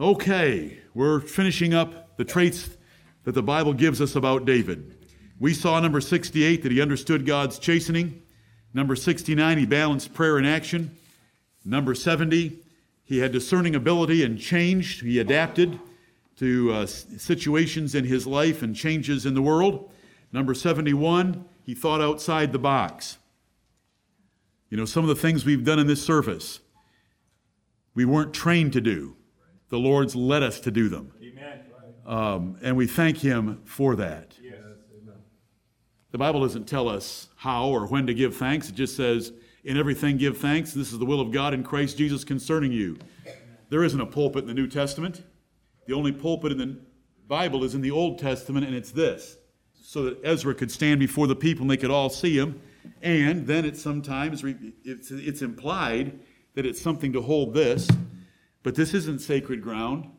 Okay, we're finishing up the traits that the Bible gives us about David. We saw number 68 that he understood God's chastening. Number 69, he balanced prayer and action. Number 70, he had discerning ability and changed. He adapted to uh, situations in his life and changes in the world. Number 71, he thought outside the box. You know, some of the things we've done in this service, we weren't trained to do. The Lord's led us to do them. Amen. Um, and we thank Him for that. Yes. The Bible doesn't tell us how or when to give thanks. It just says, in everything give thanks. This is the will of God in Christ Jesus concerning you. There isn't a pulpit in the New Testament. The only pulpit in the Bible is in the Old Testament, and it's this so that Ezra could stand before the people and they could all see him. And then it sometimes it's, it's implied that it's something to hold this, but this isn't sacred ground.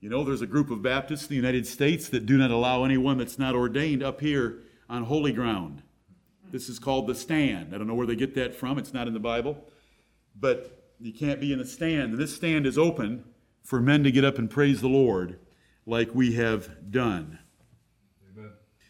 You know, there's a group of Baptists in the United States that do not allow anyone that's not ordained up here on holy ground. This is called the stand. I don't know where they get that from. It's not in the Bible. But you can't be in a stand. And This stand is open for men to get up and praise the Lord like we have done.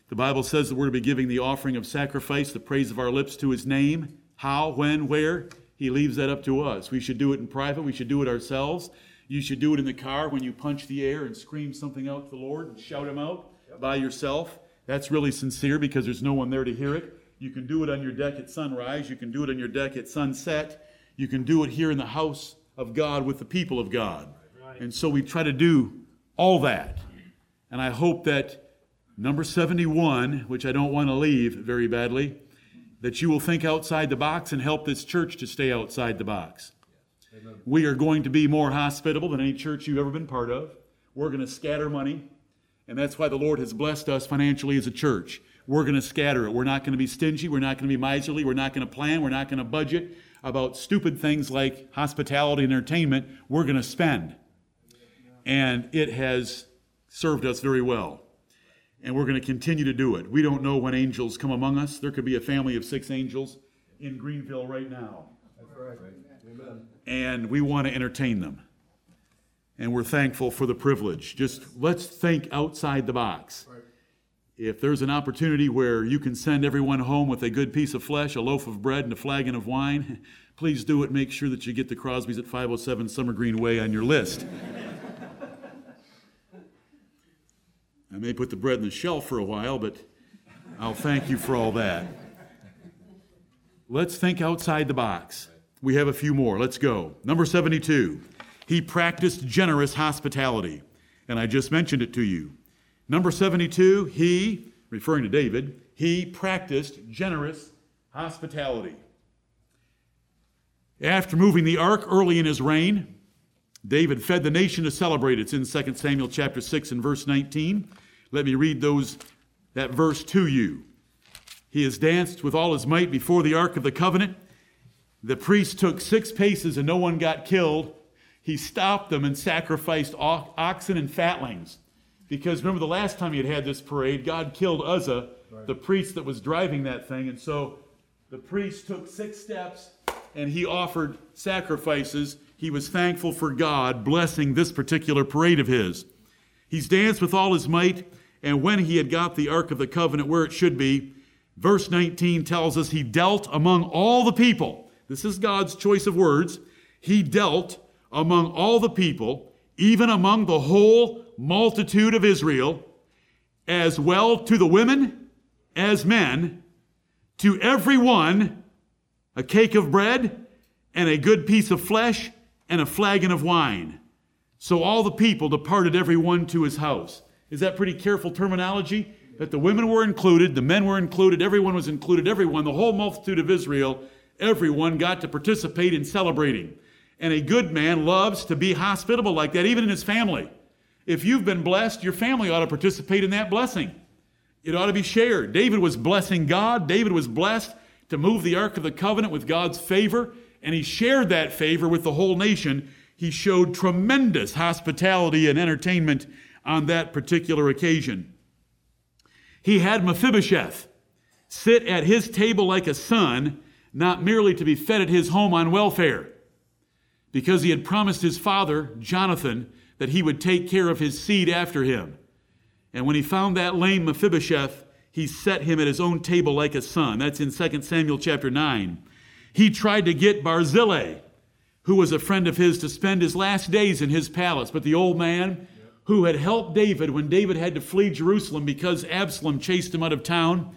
The Bible says that we're to be giving the offering of sacrifice, the praise of our lips to his name. How, when, where? He leaves that up to us. We should do it in private. We should do it ourselves. You should do it in the car when you punch the air and scream something out to the Lord and shout him out yep. by yourself. That's really sincere because there's no one there to hear it. You can do it on your deck at sunrise. You can do it on your deck at sunset. You can do it here in the house of God with the people of God. Right. And so we try to do all that. And I hope that Number 71, which I don't want to leave very badly, that you will think outside the box and help this church to stay outside the box. We are going to be more hospitable than any church you've ever been part of. We're going to scatter money, and that's why the Lord has blessed us financially as a church. We're going to scatter it. We're not going to be stingy. We're not going to be miserly. We're not going to plan. We're not going to budget about stupid things like hospitality and entertainment. We're going to spend. And it has served us very well and we're going to continue to do it. We don't know when angels come among us. There could be a family of six angels in Greenville right now. That's right. Amen. And we want to entertain them. And we're thankful for the privilege. Just let's think outside the box. Right. If there's an opportunity where you can send everyone home with a good piece of flesh, a loaf of bread, and a flagon of wine, please do it. Make sure that you get the Crosby's at 507 Summer Green Way on your list. I may put the bread in the shelf for a while, but I'll thank you for all that. Let's think outside the box. We have a few more. Let's go. Number 72. He practiced generous hospitality. And I just mentioned it to you. Number 72, he, referring to David, he practiced generous hospitality. After moving the ark early in his reign, David fed the nation to celebrate. It's in 2 Samuel chapter 6 and verse 19. Let me read those that verse to you. He has danced with all his might before the ark of the covenant. The priest took six paces and no one got killed. He stopped them and sacrificed oxen and fatlings. Because remember the last time he had had this parade, God killed Uzzah, right. the priest that was driving that thing. And so the priest took six steps and he offered sacrifices. He was thankful for God blessing this particular parade of his. He's danced with all his might and when he had got the Ark of the Covenant where it should be, verse 19 tells us he dealt among all the people. This is God's choice of words. He dealt among all the people, even among the whole multitude of Israel, as well to the women as men, to every one a cake of bread and a good piece of flesh and a flagon of wine. So all the people departed every one to his house. Is that pretty careful terminology? That the women were included, the men were included, everyone was included, everyone, the whole multitude of Israel, everyone got to participate in celebrating. And a good man loves to be hospitable like that, even in his family. If you've been blessed, your family ought to participate in that blessing. It ought to be shared. David was blessing God. David was blessed to move the Ark of the Covenant with God's favor, and he shared that favor with the whole nation. He showed tremendous hospitality and entertainment on that particular occasion. He had Mephibosheth sit at his table like a son, not merely to be fed at his home on welfare, because he had promised his father, Jonathan, that he would take care of his seed after him. And when he found that lame Mephibosheth, he set him at his own table like a son. That's in 2 Samuel chapter 9. He tried to get Barzillai, who was a friend of his, to spend his last days in his palace. But the old man, who had helped David when David had to flee Jerusalem because Absalom chased him out of town,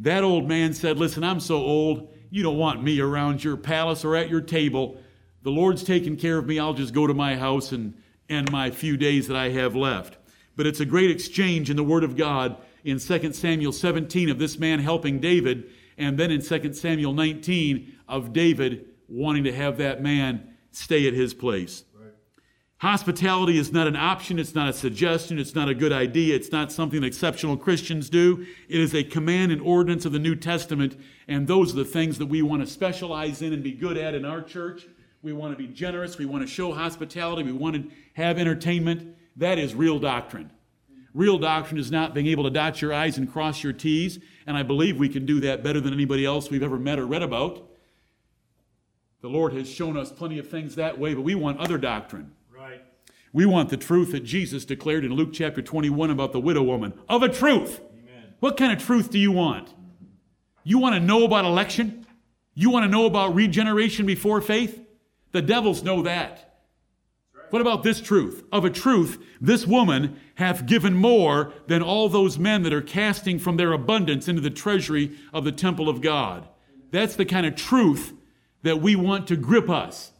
that old man said, Listen, I'm so old, you don't want me around your palace or at your table. The Lord's taking care of me. I'll just go to my house and end my few days that I have left. But it's a great exchange in the Word of God in 2 Samuel 17 of this man helping David, and then in 2 Samuel 19 of David wanting to have that man stay at his place. Right. Hospitality is not an option, it's not a suggestion, it's not a good idea, it's not something exceptional Christians do. It is a command and ordinance of the New Testament, and those are the things that we want to specialize in and be good at in our church. We want to be generous, we want to show hospitality, we want to have entertainment. That is real doctrine. Real doctrine is not being able to dot your I's and cross your T's, and I believe we can do that better than anybody else we've ever met or read about. The Lord has shown us plenty of things that way, but we want other doctrine. Right. We want the truth that Jesus declared in Luke chapter 21 about the widow woman. Of a truth. Amen. What kind of truth do you want? You want to know about election? You want to know about regeneration before faith? The devils know that. What about this truth? Of a truth, this woman hath given more than all those men that are casting from their abundance into the treasury of the temple of God. That's the kind of truth that we want to grip us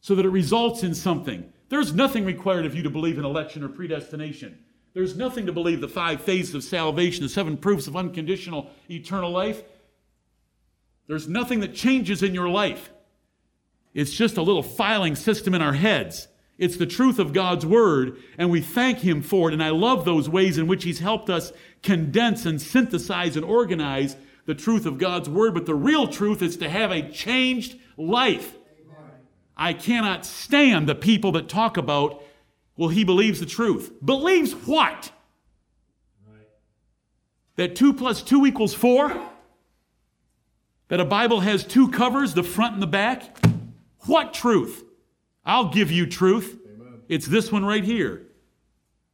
so that it results in something. There's nothing required of you to believe in election or predestination. There's nothing to believe the five phases of salvation, the seven proofs of unconditional eternal life. There's nothing that changes in your life. It's just a little filing system in our heads it's the truth of God's Word, and we thank Him for it. And I love those ways in which He's helped us condense and synthesize and organize the truth of God's Word. But the real truth is to have a changed life. I cannot stand the people that talk about, well, he believes the truth. Believes what? That 2 plus 2 equals 4? That a Bible has two covers, the front and the back? What truth? I'll give you truth. Amen. It's this one right here.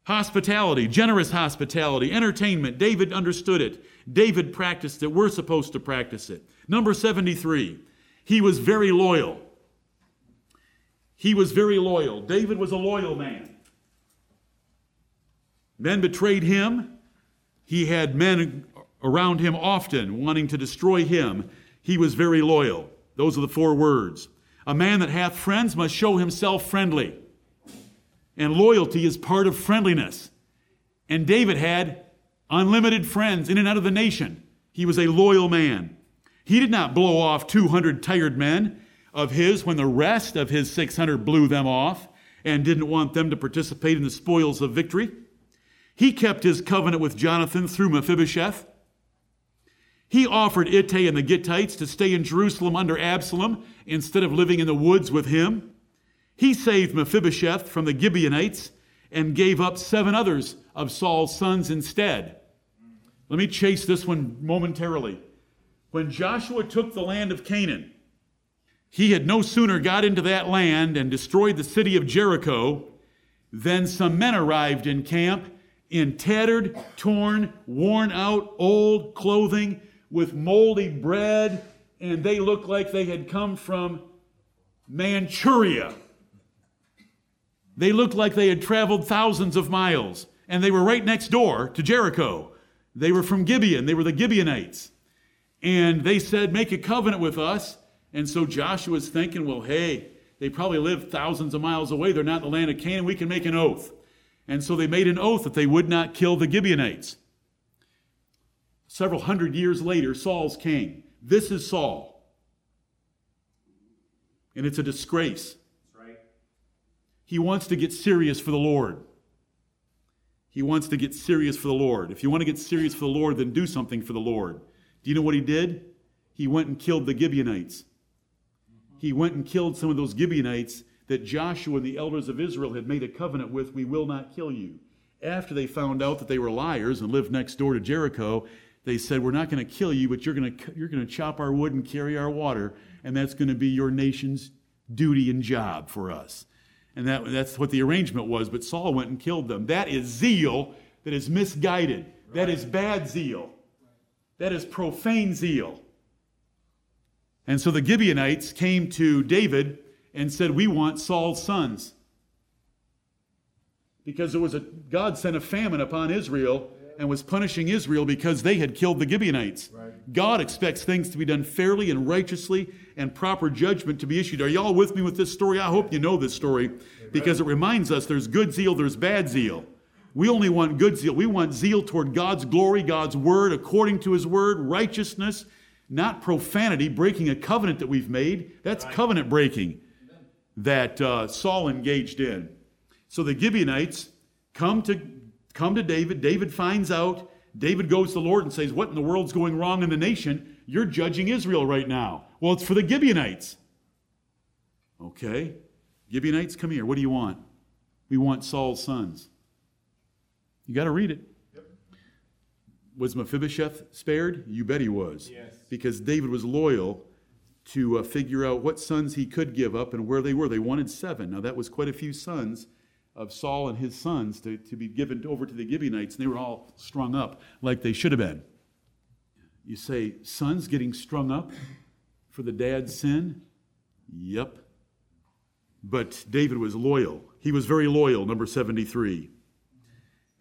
Hospitality, generous hospitality, entertainment. David understood it. David practiced it. We're supposed to practice it. Number 73, he was very loyal. He was very loyal. David was a loyal man. Men betrayed him. He had men around him often wanting to destroy him. He was very loyal. Those are the four words. A man that hath friends must show himself friendly. And loyalty is part of friendliness. And David had unlimited friends in and out of the nation. He was a loyal man. He did not blow off 200 tired men of his when the rest of his 600 blew them off and didn't want them to participate in the spoils of victory. He kept his covenant with Jonathan through Mephibosheth. He offered Ittai and the Gittites to stay in Jerusalem under Absalom instead of living in the woods with him. He saved Mephibosheth from the Gibeonites and gave up seven others of Saul's sons instead. Let me chase this one momentarily. When Joshua took the land of Canaan, he had no sooner got into that land and destroyed the city of Jericho than some men arrived in camp in tattered, torn, worn out, old clothing with moldy bread, and they looked like they had come from Manchuria. They looked like they had traveled thousands of miles, and they were right next door to Jericho. They were from Gibeon, they were the Gibeonites. And they said, Make a covenant with us. And so Joshua's thinking, Well, hey, they probably live thousands of miles away. They're not in the land of Canaan. We can make an oath. And so they made an oath that they would not kill the Gibeonites several hundred years later, Saul's king. This is Saul. And it's a disgrace. He wants to get serious for the Lord. He wants to get serious for the Lord. If you want to get serious for the Lord, then do something for the Lord. Do you know what he did? He went and killed the Gibeonites. He went and killed some of those Gibeonites that Joshua and the elders of Israel had made a covenant with. We will not kill you. After they found out that they were liars and lived next door to Jericho, they said, We're not going to kill you, but you're going to, you're going to chop our wood and carry our water, and that's going to be your nation's duty and job for us. And that, that's what the arrangement was. But Saul went and killed them. That is zeal that is misguided. That is bad zeal. That is profane zeal. And so the Gibeonites came to David and said, We want Saul's sons. Because there was a God sent a famine upon Israel and was punishing Israel because they had killed the Gibeonites. Right. God expects things to be done fairly and righteously and proper judgment to be issued. Are y'all with me with this story? I hope you know this story because it reminds us there's good zeal, there's bad zeal. We only want good zeal. We want zeal toward God's glory, God's word, according to his word, righteousness, not profanity, breaking a covenant that we've made. That's covenant breaking that uh, Saul engaged in. So the Gibeonites come to come to David. David finds out. David goes to the Lord and says, What in the world's going wrong in the nation? You're judging Israel right now. Well, it's for the Gibeonites. Okay. Gibeonites, come here. What do you want? We want Saul's sons. You got to read it. Yep. Was Mephibosheth spared? You bet he was. Yes. Because David was loyal to uh, figure out what sons he could give up and where they were. They wanted seven. Now, that was quite a few sons of Saul and his sons to, to be given over to the Gibeonites, and they were all strung up like they should have been. You say, sons getting strung up for the dad's sin? Yep. But David was loyal. He was very loyal, number 73.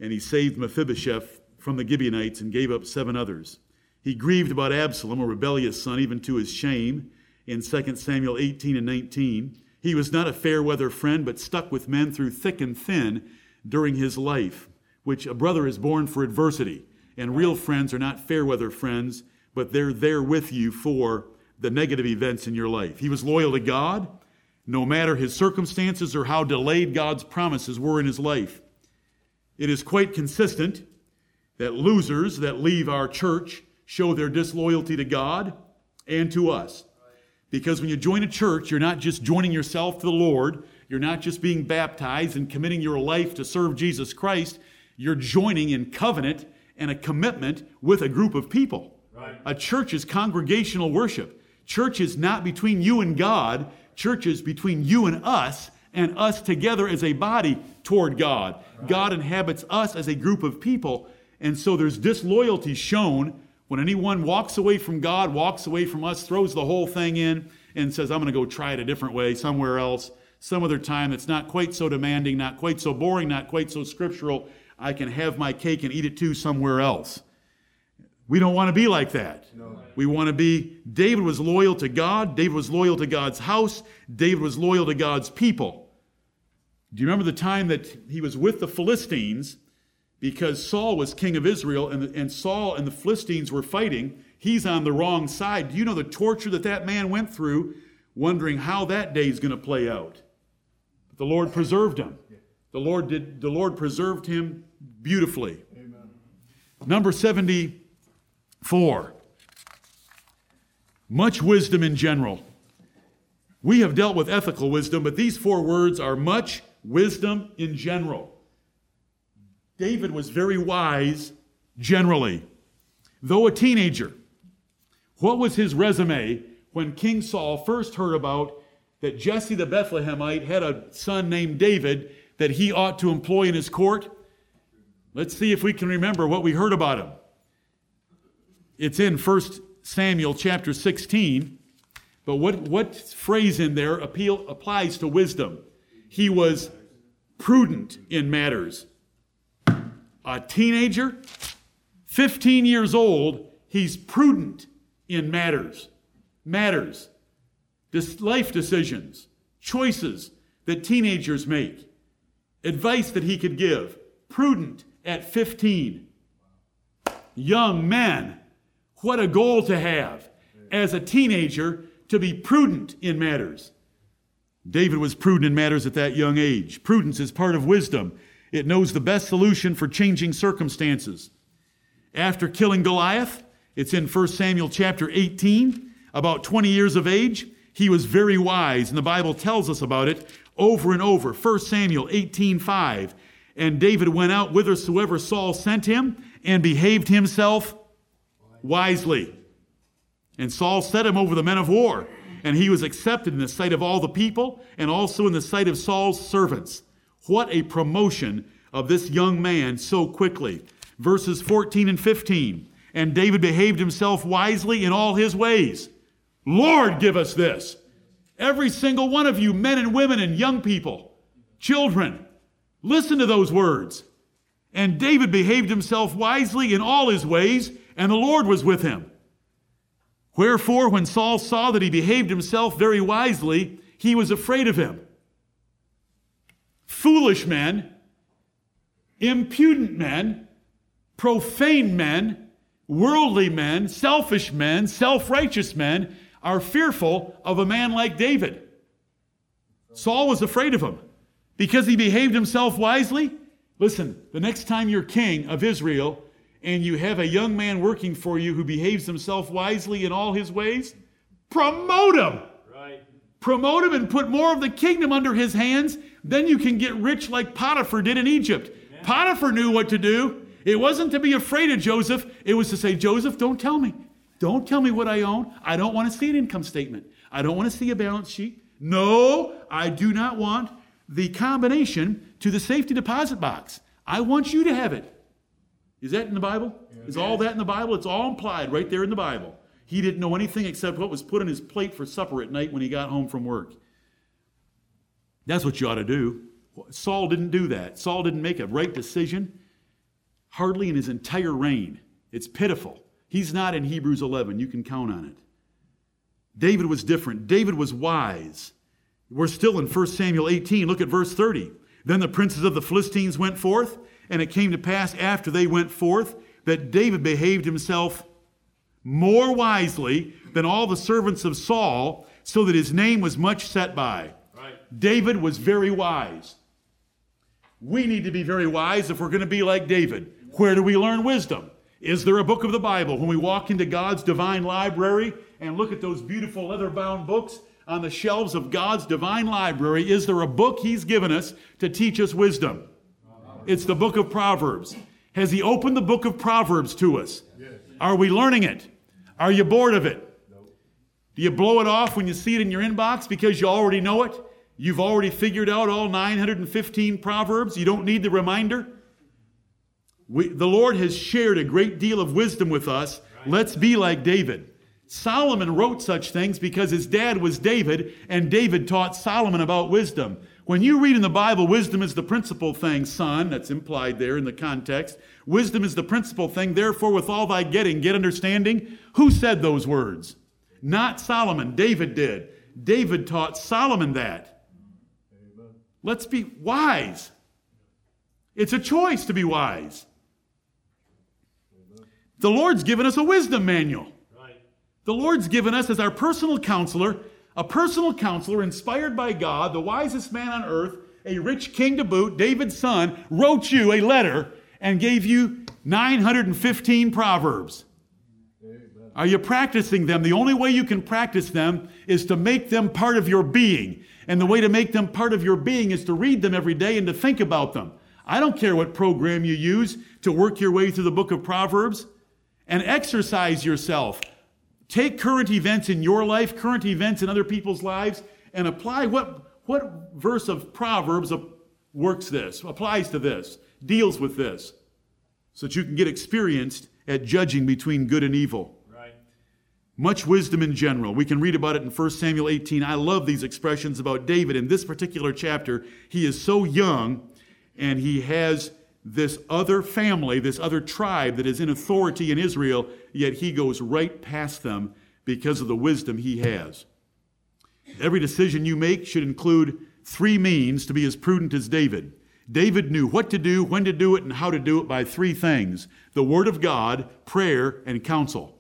And he saved Mephibosheth from the Gibeonites and gave up seven others. He grieved about Absalom, a rebellious son, even to his shame, in 2 Samuel 18 and 19. He was not a fair weather friend, but stuck with men through thick and thin during his life, which a brother is born for adversity. And real friends are not fair weather friends, but they're there with you for the negative events in your life. He was loyal to God, no matter his circumstances or how delayed God's promises were in his life. It is quite consistent that losers that leave our church show their disloyalty to God and to us. Because when you join a church, you're not just joining yourself to the Lord, you're not just being baptized and committing your life to serve Jesus Christ, you're joining in covenant and a commitment with a group of people. Right. A church is congregational worship. Church is not between you and God, church is between you and us, and us together as a body toward God. Right. God inhabits us as a group of people, and so there's disloyalty shown when anyone walks away from God, walks away from us, throws the whole thing in, and says, I'm going to go try it a different way somewhere else, some other time that's not quite so demanding, not quite so boring, not quite so scriptural, I can have my cake and eat it too somewhere else. We don't want to be like that. No. We want to be, David was loyal to God, David was loyal to God's house, David was loyal to God's people. Do you remember the time that he was with the Philistines because Saul was king of Israel and, and Saul and the Philistines were fighting. He's on the wrong side. Do you know the torture that that man went through, wondering how that day is going to play out? But the Lord preserved him. The Lord did. The Lord preserved him beautifully. Amen. Number seventy-four. Much wisdom in general. We have dealt with ethical wisdom, but these four words are much wisdom in general. David was very wise generally. Though a teenager, what was his resume when King Saul first heard about that Jesse the Bethlehemite had a son named David that he ought to employ in his court? Let's see if we can remember what we heard about him. It's in 1 Samuel chapter 16, but what, what phrase in there appeal, applies to wisdom? He was prudent in matters a teenager, 15 years old, he's prudent in matters. Matters. This life decisions, choices that teenagers make, advice that he could give. Prudent at 15. Young men, what a goal to have as a teenager to be prudent in matters. David was prudent in matters at that young age. Prudence is part of wisdom. It knows the best solution for changing circumstances. After killing Goliath, it's in 1 Samuel chapter 18, about 20 years of age, he was very wise, and the Bible tells us about it over and over. 1 Samuel 18:5. And David went out whithersoever Saul sent him and behaved himself wisely. And Saul set him over the men of war. and he was accepted in the sight of all the people and also in the sight of Saul's servants. What a promotion of this young man so quickly. Verses 14 and 15. And David behaved himself wisely in all his ways. Lord, give us this. Every single one of you, men and women and young people, children, listen to those words. And David behaved himself wisely in all his ways, and the Lord was with him. Wherefore, when Saul saw that he behaved himself very wisely, he was afraid of him. Foolish men, impudent men, profane men, worldly men, selfish men, self righteous men are fearful of a man like David. Saul was afraid of him because he behaved himself wisely. Listen, the next time you're king of Israel and you have a young man working for you who behaves himself wisely in all his ways, promote him. Right. Promote him and put more of the kingdom under his hands. Then you can get rich like Potiphar did in Egypt. Potiphar knew what to do. It wasn't to be afraid of Joseph, it was to say, Joseph, don't tell me. Don't tell me what I own. I don't want to see an income statement. I don't want to see a balance sheet. No, I do not want the combination to the safety deposit box. I want you to have it. Is that in the Bible? Is all that in the Bible? It's all implied right there in the Bible. He didn't know anything except what was put on his plate for supper at night when he got home from work. That's what you ought to do. Saul didn't do that. Saul didn't make a right decision hardly in his entire reign. It's pitiful. He's not in Hebrews 11. You can count on it. David was different. David was wise. We're still in 1 Samuel 18. Look at verse 30. Then the princes of the Philistines went forth, and it came to pass after they went forth that David behaved himself more wisely than all the servants of Saul, so that his name was much set by. Right. David was very wise. We need to be very wise if we're going to be like David. Where do we learn wisdom? Is there a book of the Bible? When we walk into God's divine library and look at those beautiful leather bound books on the shelves of God's divine library, is there a book He's given us to teach us wisdom? It's the book of Proverbs. Has He opened the book of Proverbs to us? Are we learning it? Are you bored of it? Do you blow it off when you see it in your inbox because you already know it? You've already figured out all 915 Proverbs. You don't need the reminder. We, the Lord has shared a great deal of wisdom with us. Let's be like David. Solomon wrote such things because his dad was David, and David taught Solomon about wisdom. When you read in the Bible, wisdom is the principal thing, son, that's implied there in the context. Wisdom is the principal thing, therefore, with all thy getting, get understanding. Who said those words? Not Solomon. David did. David taught Solomon that. Amen. Let's be wise. It's a choice to be wise. The Lord's given us a wisdom manual. Right. The Lord's given us as our personal counselor, a personal counselor inspired by God, the wisest man on earth, a rich king to boot, David's son, wrote you a letter and gave you 915 proverbs. Are you practicing them? The only way you can practice them is to make them part of your being. And the way to make them part of your being is to read them every day and to think about them. I don't care what program you use to work your way through the book of Proverbs and exercise yourself. Take current events in your life, current events in other people's lives, and apply what, what verse of Proverbs works this, applies to this, deals with this, so that you can get experienced at judging between good and evil. Right. Much wisdom in general. We can read about it in 1 Samuel 18. I love these expressions about David in this particular chapter. He is so young and he has this other family, this other tribe that is in authority in Israel, yet he goes right past them because of the wisdom he has. Every decision you make should include three means to be as prudent as David. David knew what to do, when to do it, and how to do it by three things the Word of God, prayer, and counsel.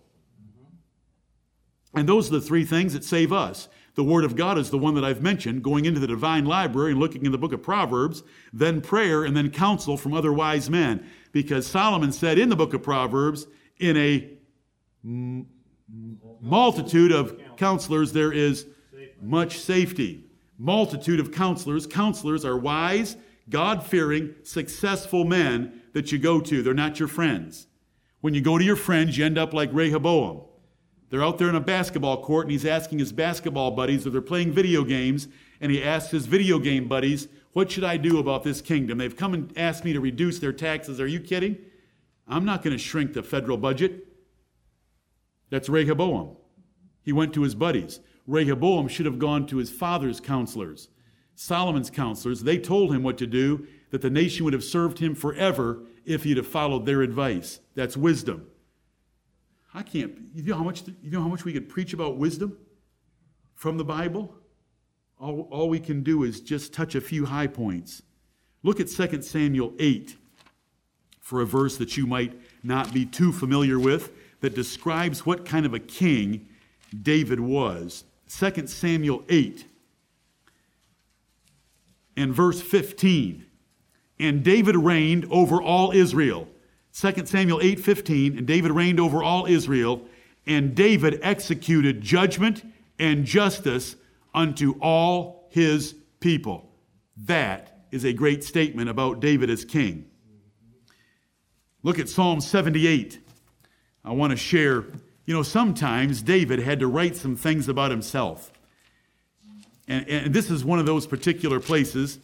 And those are the three things that save us. The Word of God is the one that I've mentioned, going into the divine library and looking in the book of Proverbs, then prayer, and then counsel from other wise men. Because Solomon said in the book of Proverbs, in a multitude of counselors, there is much safety. Multitude of counselors. Counselors are wise, God fearing, successful men that you go to. They're not your friends. When you go to your friends, you end up like Rehoboam. They're out there in a basketball court, and he's asking his basketball buddies if they're playing video games, and he asks his video game buddies, What should I do about this kingdom? They've come and asked me to reduce their taxes. Are you kidding? I'm not going to shrink the federal budget. That's Rehoboam. He went to his buddies. Rehoboam should have gone to his father's counselors, Solomon's counselors. They told him what to do, that the nation would have served him forever if he'd have followed their advice. That's wisdom. I can't. You know how much? You know how much we could preach about wisdom from the Bible. All, all we can do is just touch a few high points. Look at 2 Samuel 8 for a verse that you might not be too familiar with that describes what kind of a king David was. 2 Samuel 8 and verse 15. And David reigned over all Israel. 2 Samuel 8:15 and David reigned over all Israel and David executed judgment and justice unto all his people. That is a great statement about David as king. Look at Psalm 78. I want to share, you know, sometimes David had to write some things about himself. And, and this is one of those particular places,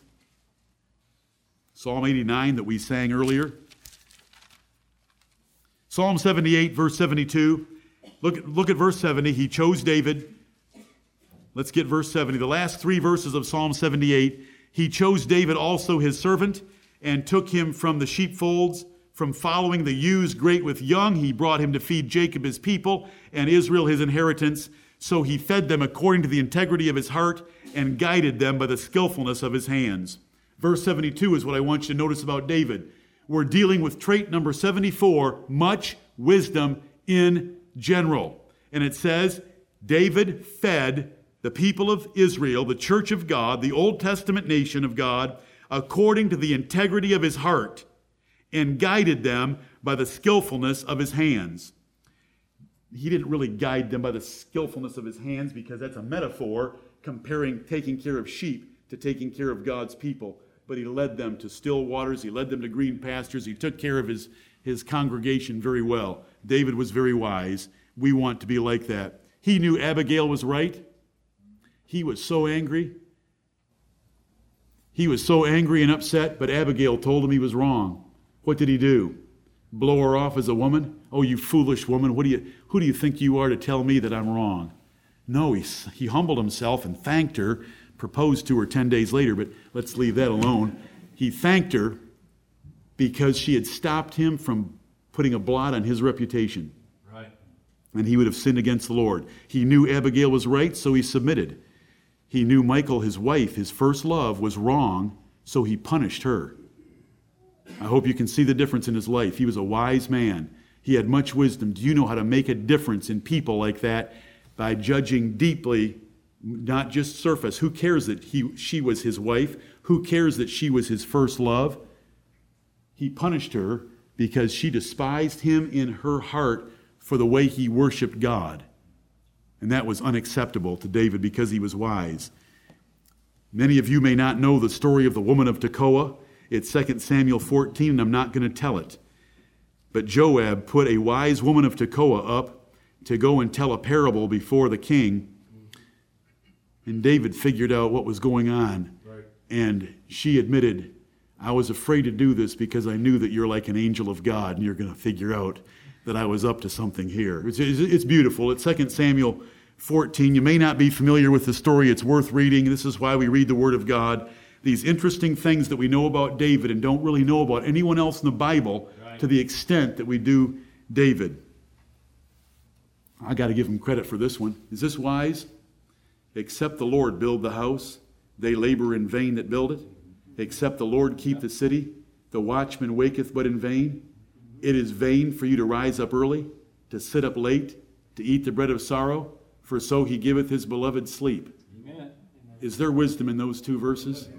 Psalm 89 that we sang earlier. Psalm 78, verse 72. Look, look at verse 70. He chose David. Let's get verse 70. The last three verses of Psalm 78. He chose David also his servant and took him from the sheepfolds, from following the ewes great with young. He brought him to feed Jacob his people and Israel his inheritance. So he fed them according to the integrity of his heart and guided them by the skillfulness of his hands. Verse 72 is what I want you to notice about David we're dealing with trait number 74 much wisdom in general. And it says, David fed the people of Israel, the church of God, the Old Testament nation of God, according to the integrity of his heart, and guided them by the skillfulness of his hands. He didn't really guide them by the skillfulness of his hands because that's a metaphor comparing taking care of sheep to taking care of God's people but he led them to still waters. He led them to green pastures. He took care of his, his congregation very well. David was very wise. We want to be like that. He knew Abigail was right. He was so angry. He was so angry and upset, but Abigail told him he was wrong. What did he do? Blow her off as a woman? Oh, you foolish woman, what do you, who do you think you are to tell me that I'm wrong? No, he, he humbled himself and thanked her proposed to her 10 days later, but let's leave that alone. He thanked her because she had stopped him from putting a blot on his reputation. Right. And he would have sinned against the Lord. He knew Abigail was right, so he submitted. He knew Michal, his wife, his first love, was wrong, so he punished her. I hope you can see the difference in his life. He was a wise man. He had much wisdom. Do you know how to make a difference in people like that? By judging deeply not just surface. Who cares that he, she was his wife? Who cares that she was his first love? He punished her because she despised him in her heart for the way he worshiped God. And that was unacceptable to David because he was wise. Many of you may not know the story of the woman of Tekoa. It's 2 Samuel 14, and I'm not going to tell it. But Joab put a wise woman of Tekoa up to go and tell a parable before the king and David figured out what was going on. Right. And she admitted, I was afraid to do this because I knew that you're like an angel of God and you're going to figure out that I was up to something here. It's, it's beautiful. It's 2 Samuel 14. You may not be familiar with the story, it's worth reading. This is why we read the Word of God. These interesting things that we know about David and don't really know about anyone else in the Bible right. to the extent that we do David. I got to give him credit for this one. Is this wise? Except the Lord build the house, they labor in vain that build it. Except the Lord keep the city, the watchman waketh but in vain. It is vain for you to rise up early, to sit up late, to eat the bread of sorrow, for so he giveth his beloved sleep. Is there wisdom in those two verses?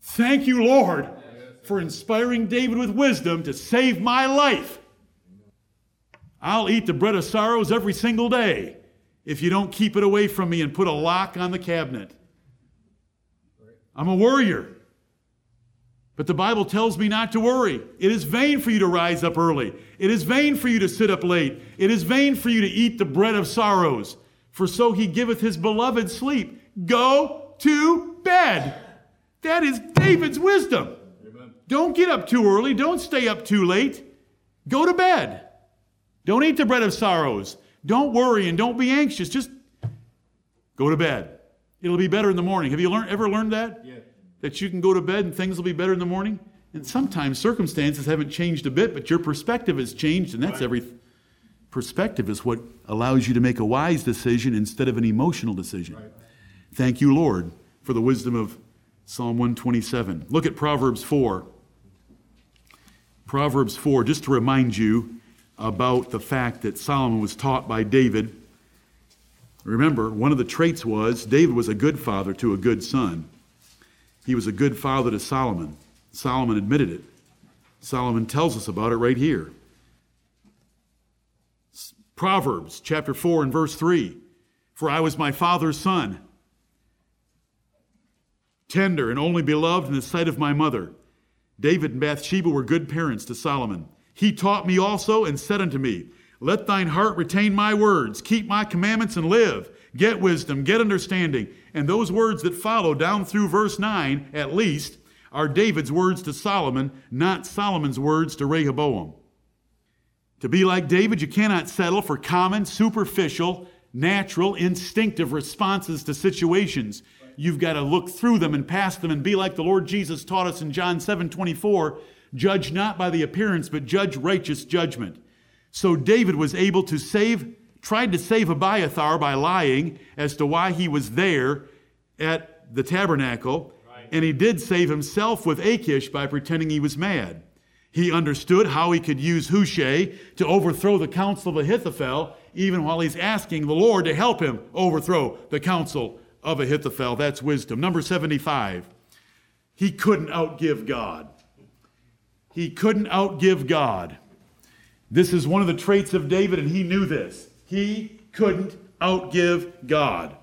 Thank you, Lord, for inspiring David with wisdom to save my life. I'll eat the bread of sorrows every single day if you don't keep it away from me and put a lock on the cabinet. I'm a warrior. But the Bible tells me not to worry. It is vain for you to rise up early. It is vain for you to sit up late. It is vain for you to eat the bread of sorrows. For so he giveth his beloved sleep. Go to bed. That is David's wisdom. Amen. Don't get up too early. Don't stay up too late. Go to bed. Don't eat the bread of sorrows. Don't worry and don't be anxious. Just go to bed. It'll be better in the morning. Have you learned, ever learned that? Yeah. That you can go to bed and things will be better in the morning? And sometimes circumstances haven't changed a bit, but your perspective has changed, and that's right. every perspective is what allows you to make a wise decision instead of an emotional decision. Right. Thank you, Lord, for the wisdom of Psalm 127. Look at Proverbs 4. Proverbs 4, just to remind you about the fact that Solomon was taught by David. Remember, one of the traits was David was a good father to a good son. He was a good father to Solomon. Solomon admitted it. Solomon tells us about it right here. Proverbs chapter 4 and verse 3 For I was my father's son, tender and only beloved in the sight of my mother. David and Bathsheba were good parents to Solomon. He taught me also and said unto me, Let thine heart retain my words, keep my commandments and live. Get wisdom, get understanding. And those words that follow down through verse 9, at least, are David's words to Solomon, not Solomon's words to Rehoboam. To be like David, you cannot settle for common, superficial, natural, instinctive responses to situations. You've got to look through them and past them and be like the Lord Jesus taught us in John 7 24 judge not by the appearance, but judge righteous judgment. So David was able to save, tried to save Abiathar by lying as to why he was there at the tabernacle, right. and he did save himself with Achish by pretending he was mad. He understood how he could use Hushai to overthrow the counsel of Ahithophel, even while he's asking the Lord to help him overthrow the counsel of Ahithophel. That's wisdom. Number 75. He couldn't outgive God. He couldn't outgive God. This is one of the traits of David, and he knew this. He couldn't outgive God.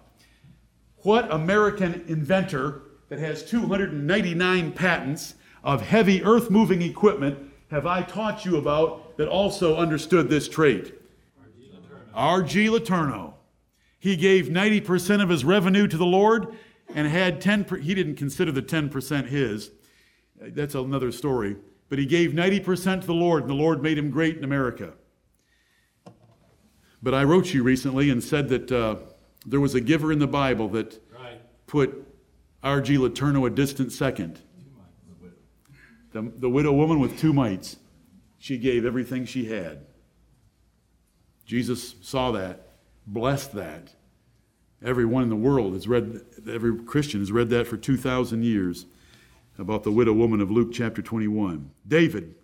What American inventor that has 299 patents of heavy earth moving equipment have I taught you about that also understood this trait? R.G. Letourneau. He gave 90% of his revenue to the Lord and had 10 he didn't consider the 10% his. That's another story but he gave 90% to the Lord, and the Lord made him great in America. But I wrote you recently and said that uh, there was a giver in the Bible that right. put R.G. Letourneau a distant second. The, the widow woman with two mites. She gave everything she had. Jesus saw that, blessed that. Everyone in the world has read, every Christian has read that for 2,000 years about the widow woman of Luke chapter 21. David,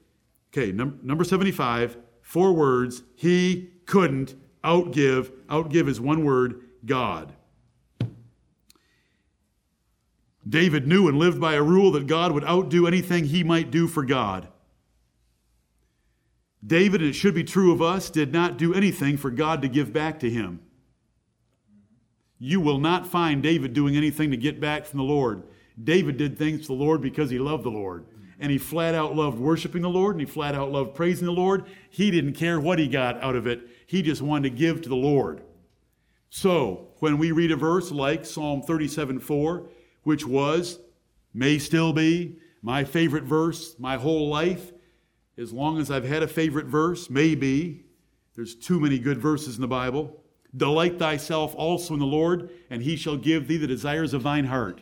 okay, num- number 75, four words. He couldn't outgive, outgive is one word, God. David knew and lived by a rule that God would outdo anything he might do for God. David, and it should be true of us, did not do anything for God to give back to him. You will not find David doing anything to get back from the Lord. David did things for the Lord because he loved the Lord. And he flat out loved worshiping the Lord and he flat out loved praising the Lord. He didn't care what he got out of it, he just wanted to give to the Lord. So, when we read a verse like Psalm 37 4, which was, may still be, my favorite verse my whole life, as long as I've had a favorite verse, maybe, there's too many good verses in the Bible. Delight thyself also in the Lord, and he shall give thee the desires of thine heart.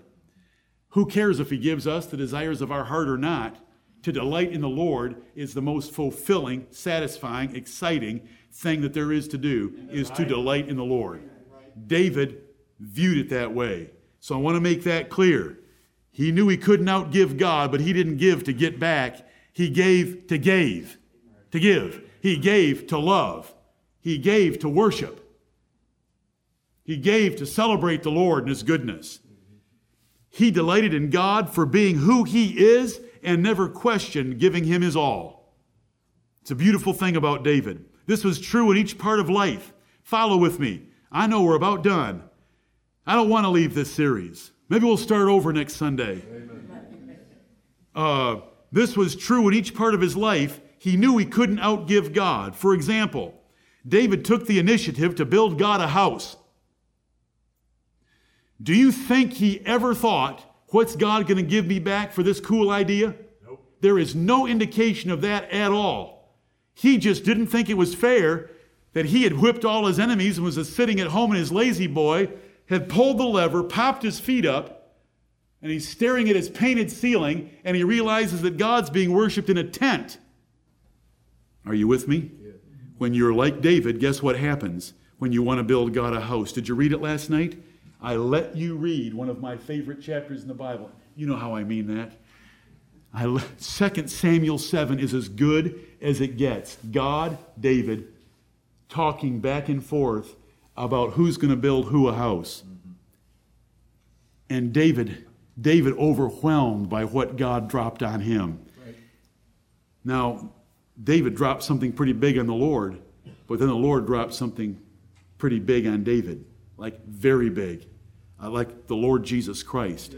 Who cares if He gives us the desires of our heart or not? To delight in the Lord is the most fulfilling, satisfying, exciting thing that there is to do, is to delight in the Lord. David viewed it that way. So I want to make that clear. He knew he couldn't outgive God, but he didn't give to get back. He gave to give. To give. He gave to love. He gave to worship. He gave to celebrate the Lord and his goodness. He delighted in God for being who He is and never questioned giving Him His all. It's a beautiful thing about David. This was true in each part of life. Follow with me. I know we're about done. I don't want to leave this series. Maybe we'll start over next Sunday. Amen. uh, this was true in each part of his life, he knew he couldn't outgive God. For example, David took the initiative to build God a house. Do you think he ever thought, what's God going to give me back for this cool idea? Nope. There is no indication of that at all. He just didn't think it was fair that he had whipped all his enemies and was sitting at home in his lazy boy, had pulled the lever, popped his feet up, and he's staring at his painted ceiling, and he realizes that God's being worshiped in a tent. Are you with me? Yeah. When you're like David, guess what happens when you want to build God a house? Did you read it last night? I let you read one of my favorite chapters in the Bible. You know how I mean that. I, 2 Samuel 7 is as good as it gets. God, David, talking back and forth about who's going to build who a house. Mm-hmm. And David, David overwhelmed by what God dropped on him. Right. Now, David dropped something pretty big on the Lord, but then the Lord dropped something pretty big on David, like very big like the Lord Jesus Christ.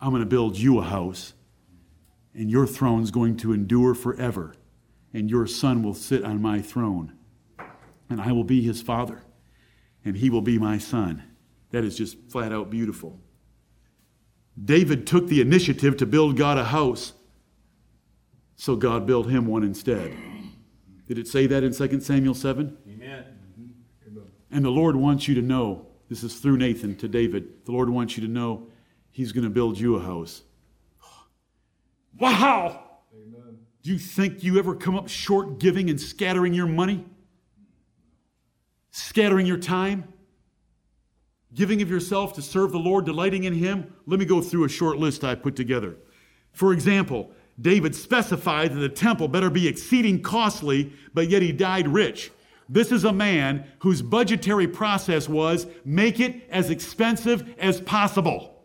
I'm going to build you a house, and your throne's going to endure forever, and your son will sit on my throne, and I will be his father, and he will be my son. That is just flat out beautiful. David took the initiative to build God a house, so God built him one instead. Did it say that in 2 Samuel 7? Amen. And the Lord wants you to know this is through Nathan to David. The Lord wants you to know He's going to build you a house. Wow! Amen. Do you think you ever come up short giving and scattering your money? Scattering your time? Giving of yourself to serve the Lord, delighting in Him? Let me go through a short list I put together. For example, David specified that the temple better be exceeding costly, but yet he died rich. This is a man whose budgetary process was make it as expensive as possible.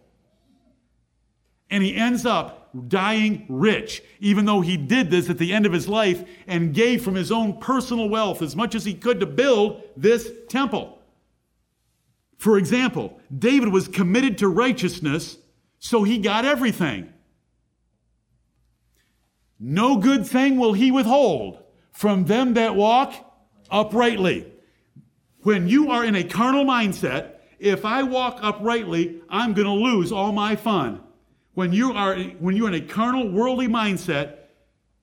And he ends up dying rich, even though he did this at the end of his life and gave from his own personal wealth as much as he could to build this temple. For example, David was committed to righteousness, so he got everything. No good thing will he withhold from them that walk uprightly. When you are in a carnal mindset, if I walk uprightly, I'm going to lose all my fun. When you are when you're in a carnal worldly mindset,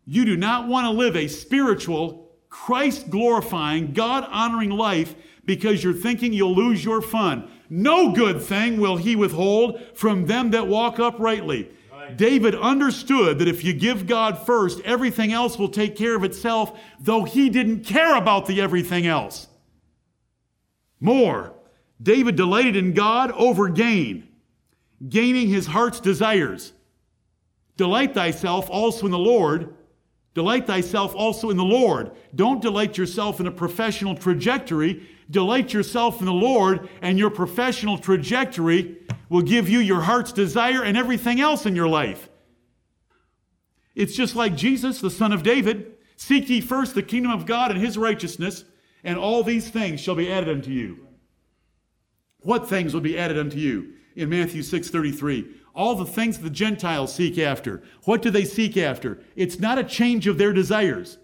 you do not want to live a spiritual, Christ glorifying, God honoring life because you're thinking you'll lose your fun. No good thing will he withhold from them that walk uprightly. David understood that if you give God first, everything else will take care of itself, though he didn't care about the everything else. More, David delighted in God over gain, gaining his heart's desires. Delight thyself also in the Lord. Delight thyself also in the Lord. Don't delight yourself in a professional trajectory. Delight yourself in the Lord, and your professional trajectory will give you your heart's desire and everything else in your life. It's just like Jesus, the son of David. Seek ye first the kingdom of God and his righteousness, and all these things shall be added unto you. What things will be added unto you? In Matthew 6:33, all the things the Gentiles seek after. What do they seek after? It's not a change of their desires.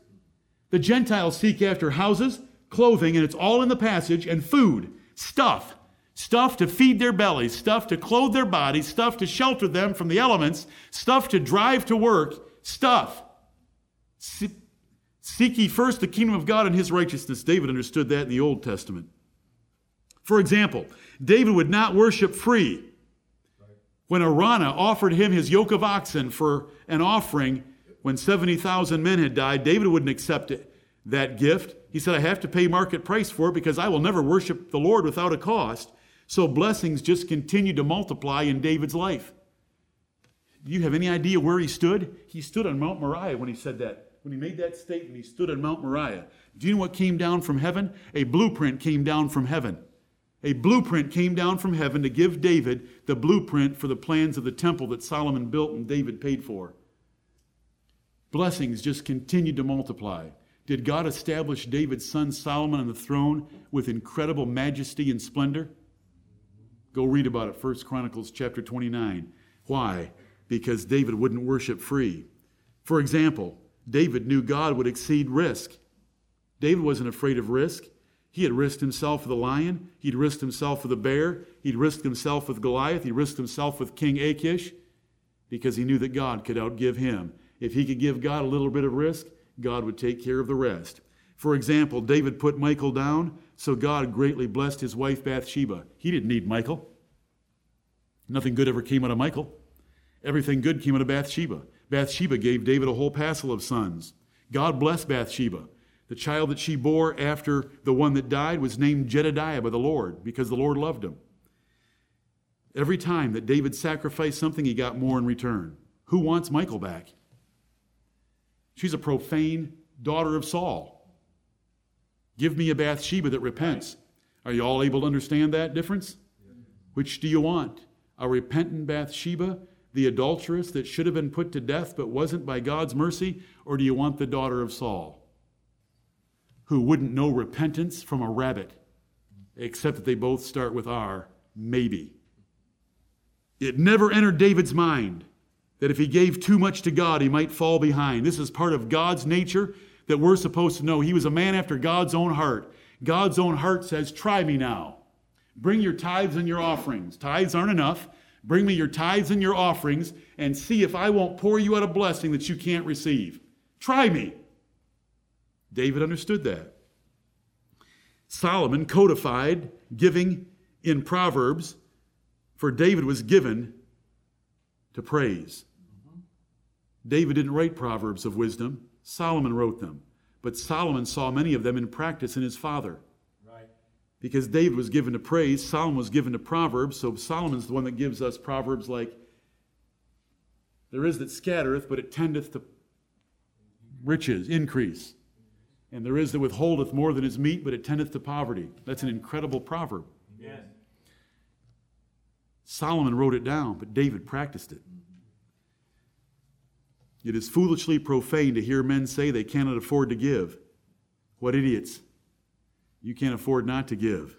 The Gentiles seek after houses, clothing, and it's all in the passage, and food, stuff stuff to feed their bellies, stuff to clothe their bodies, stuff to shelter them from the elements, stuff to drive to work, stuff. Seek ye first the kingdom of God and his righteousness. David understood that in the Old Testament. For example, David would not worship free. When Araunah offered him his yoke of oxen for an offering when 70,000 men had died, David wouldn't accept it, that gift. He said, I have to pay market price for it because I will never worship the Lord without a cost. So blessings just continued to multiply in David's life. Do you have any idea where he stood? He stood on Mount Moriah when he said that. When he made that statement, he stood on Mount Moriah. Do you know what came down from heaven? A blueprint came down from heaven. A blueprint came down from heaven to give David the blueprint for the plans of the temple that Solomon built and David paid for. Blessings just continued to multiply. Did God establish David's son Solomon on the throne with incredible majesty and splendor? Go read about it, 1 Chronicles chapter 29. Why? because David wouldn't worship free. For example, David knew God would exceed risk. David wasn't afraid of risk. He had risked himself with the lion. He'd risked himself with the bear. He'd risked himself with Goliath. He risked himself with King Achish because he knew that God could outgive him. If he could give God a little bit of risk, God would take care of the rest. For example, David put Michal down, so God greatly blessed his wife Bathsheba. He didn't need Michal. Nothing good ever came out of Michal. Everything good came out of Bathsheba. Bathsheba gave David a whole passel of sons. God blessed Bathsheba. The child that she bore after the one that died was named Jedidiah by the Lord because the Lord loved him. Every time that David sacrificed something, he got more in return. Who wants Michal back? She's a profane daughter of Saul. Give me a Bathsheba that repents. Are you all able to understand that difference? Which do you want? A repentant Bathsheba, the adulteress that should have been put to death but wasn't by God's mercy? Or do you want the daughter of Saul? Who wouldn't know repentance from a rabbit, except that they both start with R, maybe. It never entered David's mind that if he gave too much to God, he might fall behind. This is part of God's nature that we're supposed to know. He was a man after God's own heart. God's own heart says, Try me now. Bring your tithes and your offerings. Tithes aren't enough. Bring me your tithes and your offerings and see if I won't pour you out a blessing that you can't receive. Try me. David understood that. Solomon codified giving in Proverbs, for David was given to praise. David didn't write Proverbs of wisdom, Solomon wrote them. But Solomon saw many of them in practice in his father. Right. Because David was given to praise, Solomon was given to Proverbs, so Solomon's the one that gives us Proverbs like, There is that scattereth, but it tendeth to riches, increase. And there is that withholdeth more than is meet, but it tendeth to poverty. That's an incredible proverb. Yes. Solomon wrote it down, but David practiced it. It is foolishly profane to hear men say they cannot afford to give. What idiots. You can't afford not to give.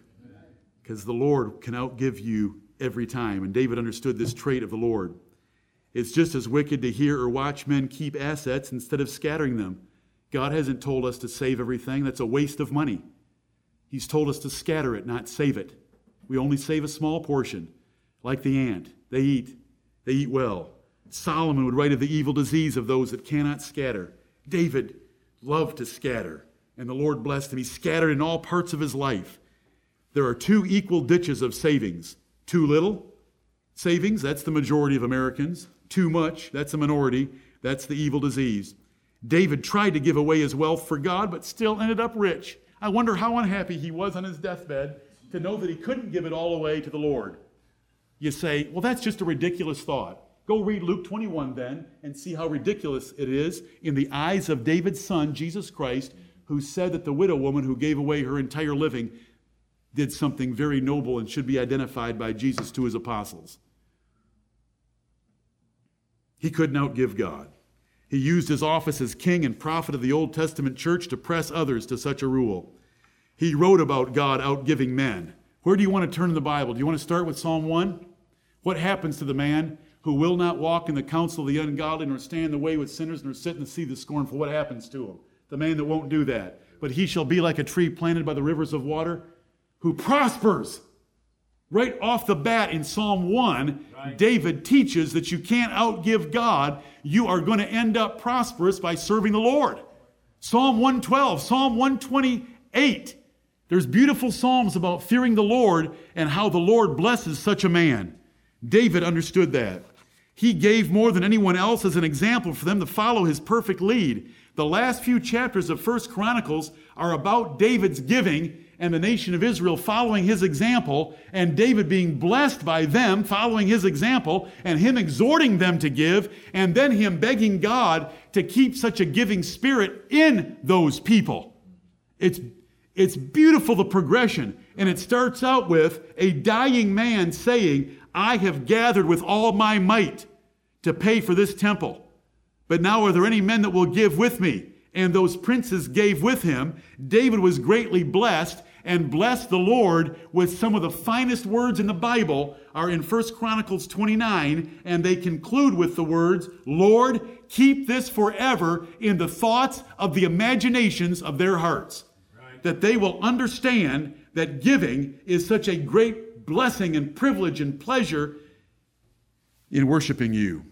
Because the Lord can outgive you every time. And David understood this trait of the Lord. It's just as wicked to hear or watch men keep assets instead of scattering them. God hasn't told us to save everything. That's a waste of money. He's told us to scatter it, not save it. We only save a small portion, like the ant. They eat, they eat well. Solomon would write of the evil disease of those that cannot scatter. David loved to scatter, and the Lord blessed him. He scattered in all parts of his life. There are two equal ditches of savings too little savings, that's the majority of Americans. Too much, that's a minority, that's the evil disease. David tried to give away his wealth for God, but still ended up rich. I wonder how unhappy he was on his deathbed to know that he couldn't give it all away to the Lord. You say, well, that's just a ridiculous thought. Go read Luke 21 then and see how ridiculous it is in the eyes of David's son, Jesus Christ, who said that the widow woman who gave away her entire living did something very noble and should be identified by Jesus to his apostles. He couldn't outgive God. He used his office as king and prophet of the Old Testament church to press others to such a rule. He wrote about God outgiving men. Where do you want to turn in the Bible? Do you want to start with Psalm 1? What happens to the man who will not walk in the counsel of the ungodly, nor stand in the way with sinners, nor sit in the seat of the scornful? What happens to him? The man that won't do that. But he shall be like a tree planted by the rivers of water, who prospers Right off the bat in Psalm 1, right. David teaches that you can't outgive God. You are going to end up prosperous by serving the Lord. Psalm 112, Psalm 128. There's beautiful psalms about fearing the Lord and how the Lord blesses such a man. David understood that. He gave more than anyone else as an example for them to follow his perfect lead. The last few chapters of First Chronicles are about David's giving and the nation of Israel following his example, and David being blessed by them following his example, and him exhorting them to give, and then him begging God to keep such a giving spirit in those people. It's, it's beautiful, the progression. And it starts out with a dying man saying, I have gathered with all my might to pay for this temple. But now are there any men that will give with me? and those princes gave with him, David was greatly blessed, and blessed the Lord with some of the finest words in the Bible are in 1 Chronicles 29, and they conclude with the words, Lord, keep this forever in the thoughts of the imaginations of their hearts. Right. That they will understand that giving is such a great blessing and privilege and pleasure in worshiping you.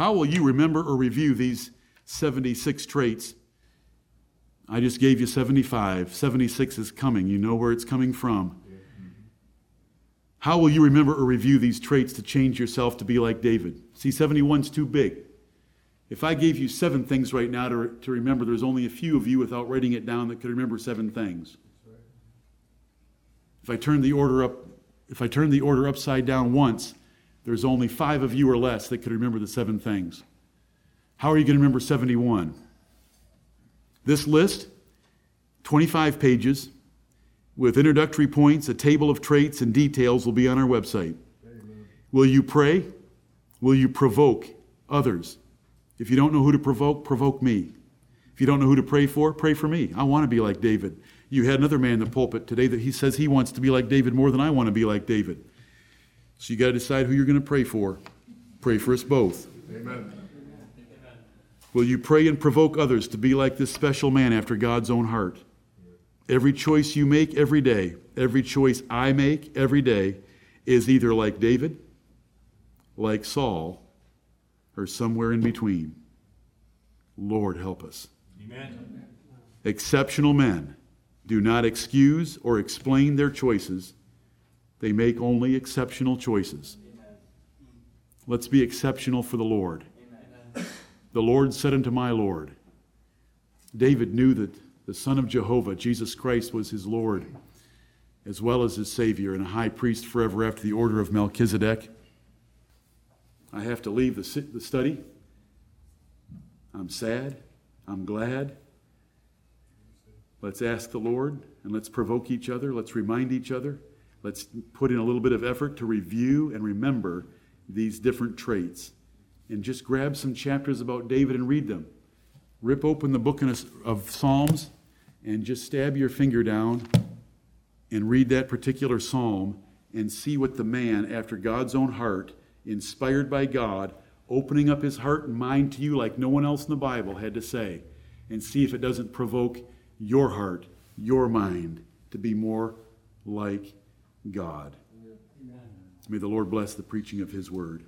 How will you remember or review these 76 traits? I just gave you 75. 76 is coming. You know where it's coming from. How will you remember or review these traits to change yourself to be like David? See, 71's too big. If I gave you seven things right now to, to remember, there's only a few of you without writing it down that could remember seven things. If I turn the order up, if I turn the order upside down once, there's only five of you or less that could remember the seven things. How are you going to remember 71? This list, 25 pages, with introductory points, a table of traits, and details will be on our website. Amen. Will you pray? Will you provoke others? If you don't know who to provoke, provoke me. If you don't know who to pray for, pray for me. I want to be like David. You had another man in the pulpit today that he says he wants to be like David more than I want to be like David. So you got to decide who you're going to pray for. Pray for us both. Amen. Will you pray and provoke others to be like this special man after God's own heart? Every choice you make every day, every choice I make every day, is either like David, like Saul, or somewhere in between. Lord, help us. Amen. Exceptional men do not excuse or explain their choices they make only exceptional choices. Let's be exceptional for the Lord. The Lord said unto my Lord, David knew that the Son of Jehovah, Jesus Christ, was his Lord, as well as his Savior, and a high priest forever after the order of Melchizedek. I have to leave the, the study. I'm sad. I'm glad. Let's ask the Lord and let's provoke each other. Let's remind each other. Let's put in a little bit of effort to review and remember these different traits. And just grab some chapters about David and read them. Rip open the book of Psalms and just stab your finger down and read that particular psalm and see what the man, after God's own heart, inspired by God, opening up his heart and mind to you like no one else in the Bible had to say, and see if it doesn't provoke your heart, your mind to be more like God. Amen. May the Lord bless the preaching of his word.